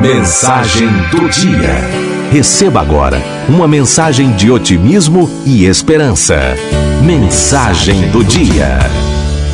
Mensagem do dia. Receba agora uma mensagem de otimismo e esperança. Mensagem do dia.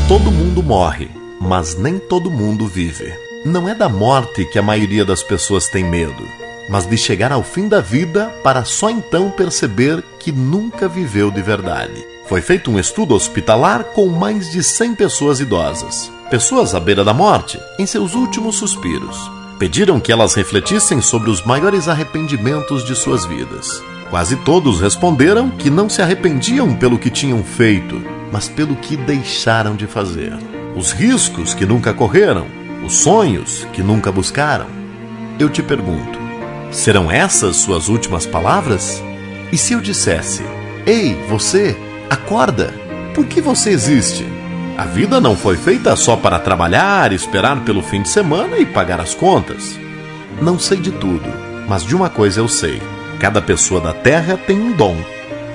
Todo mundo morre, mas nem todo mundo vive. Não é da morte que a maioria das pessoas tem medo, mas de chegar ao fim da vida para só então perceber que nunca viveu de verdade. Foi feito um estudo hospitalar com mais de 100 pessoas idosas, pessoas à beira da morte, em seus últimos suspiros. Pediram que elas refletissem sobre os maiores arrependimentos de suas vidas. Quase todos responderam que não se arrependiam pelo que tinham feito, mas pelo que deixaram de fazer. Os riscos que nunca correram, os sonhos que nunca buscaram. Eu te pergunto: serão essas suas últimas palavras? E se eu dissesse: Ei, você, acorda! Por que você existe? A vida não foi feita só para trabalhar, esperar pelo fim de semana e pagar as contas. Não sei de tudo, mas de uma coisa eu sei: cada pessoa da Terra tem um dom.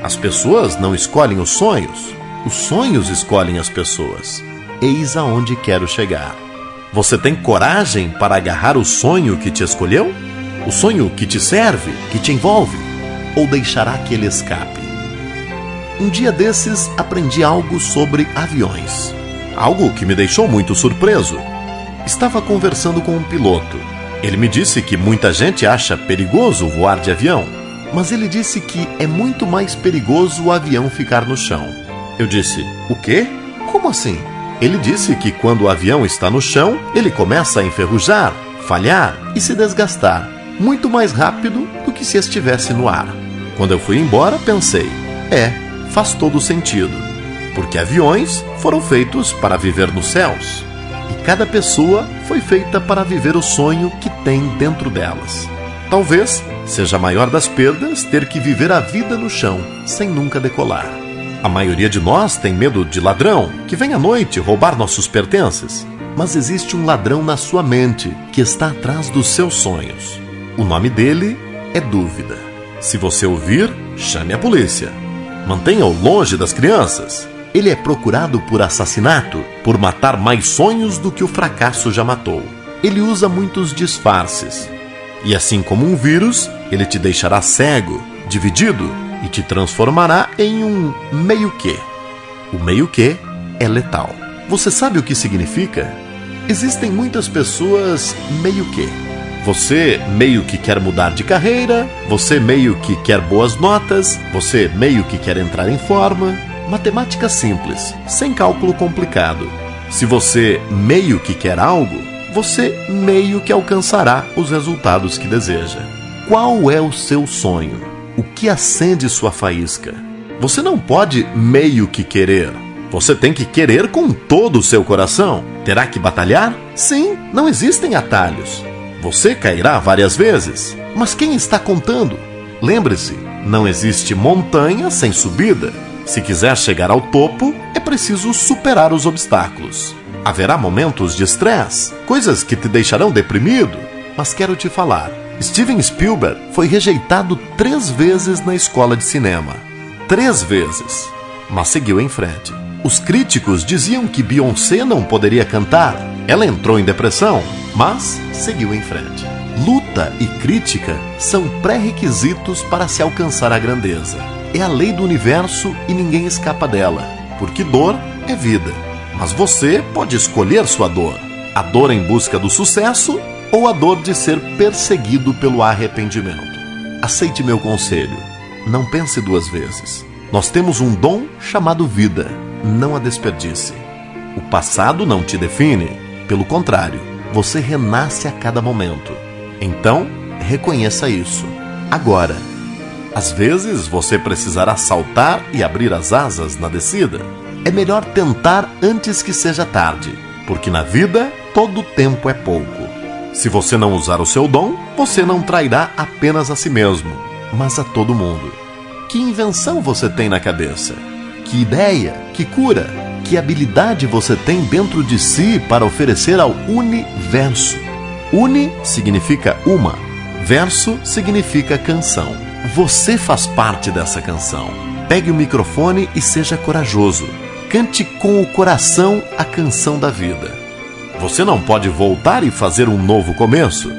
As pessoas não escolhem os sonhos, os sonhos escolhem as pessoas. Eis aonde quero chegar. Você tem coragem para agarrar o sonho que te escolheu? O sonho que te serve, que te envolve? Ou deixará que ele escape? Um dia desses aprendi algo sobre aviões. Algo que me deixou muito surpreso. Estava conversando com um piloto. Ele me disse que muita gente acha perigoso voar de avião, mas ele disse que é muito mais perigoso o avião ficar no chão. Eu disse: O quê? Como assim? Ele disse que quando o avião está no chão, ele começa a enferrujar, falhar e se desgastar muito mais rápido do que se estivesse no ar. Quando eu fui embora, pensei: é, faz todo sentido, porque aviões foram feitos para viver nos céus e cada pessoa foi feita para viver o sonho que tem dentro delas. Talvez seja a maior das perdas ter que viver a vida no chão sem nunca decolar. A maioria de nós tem medo de ladrão que vem à noite roubar nossos pertences. Mas existe um ladrão na sua mente que está atrás dos seus sonhos. O nome dele é dúvida. Se você ouvir, chame a polícia. Mantenha-o longe das crianças. Ele é procurado por assassinato, por matar mais sonhos do que o fracasso já matou. Ele usa muitos disfarces. E assim como um vírus, ele te deixará cego, dividido e te transformará em um meio-que. O meio-que é letal. Você sabe o que significa? Existem muitas pessoas meio-que você meio que quer mudar de carreira, você meio que quer boas notas, você meio que quer entrar em forma. Matemática simples, sem cálculo complicado. Se você meio que quer algo, você meio que alcançará os resultados que deseja. Qual é o seu sonho? O que acende sua faísca? Você não pode meio que querer. Você tem que querer com todo o seu coração. Terá que batalhar? Sim, não existem atalhos. Você cairá várias vezes, mas quem está contando? Lembre-se, não existe montanha sem subida. Se quiser chegar ao topo, é preciso superar os obstáculos. Haverá momentos de estresse, coisas que te deixarão deprimido, mas quero te falar. Steven Spielberg foi rejeitado três vezes na escola de cinema. Três vezes. Mas seguiu em frente. Os críticos diziam que Beyoncé não poderia cantar. Ela entrou em depressão mas seguiu em frente. Luta e crítica são pré-requisitos para se alcançar a grandeza. É a lei do universo e ninguém escapa dela, porque dor é vida. Mas você pode escolher sua dor: a dor em busca do sucesso ou a dor de ser perseguido pelo arrependimento. Aceite meu conselho. Não pense duas vezes. Nós temos um dom chamado vida. Não a desperdice. O passado não te define. Pelo contrário, você renasce a cada momento. Então, reconheça isso. Agora. Às vezes você precisará saltar e abrir as asas na descida. É melhor tentar antes que seja tarde, porque na vida todo tempo é pouco. Se você não usar o seu dom, você não trairá apenas a si mesmo, mas a todo mundo. Que invenção você tem na cabeça? Que ideia? Que cura? Que habilidade você tem dentro de si para oferecer ao universo. Uni significa uma, verso significa canção. Você faz parte dessa canção. Pegue o microfone e seja corajoso. Cante com o coração a canção da vida. Você não pode voltar e fazer um novo começo.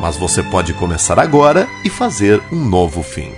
Mas você pode começar agora e fazer um novo fim.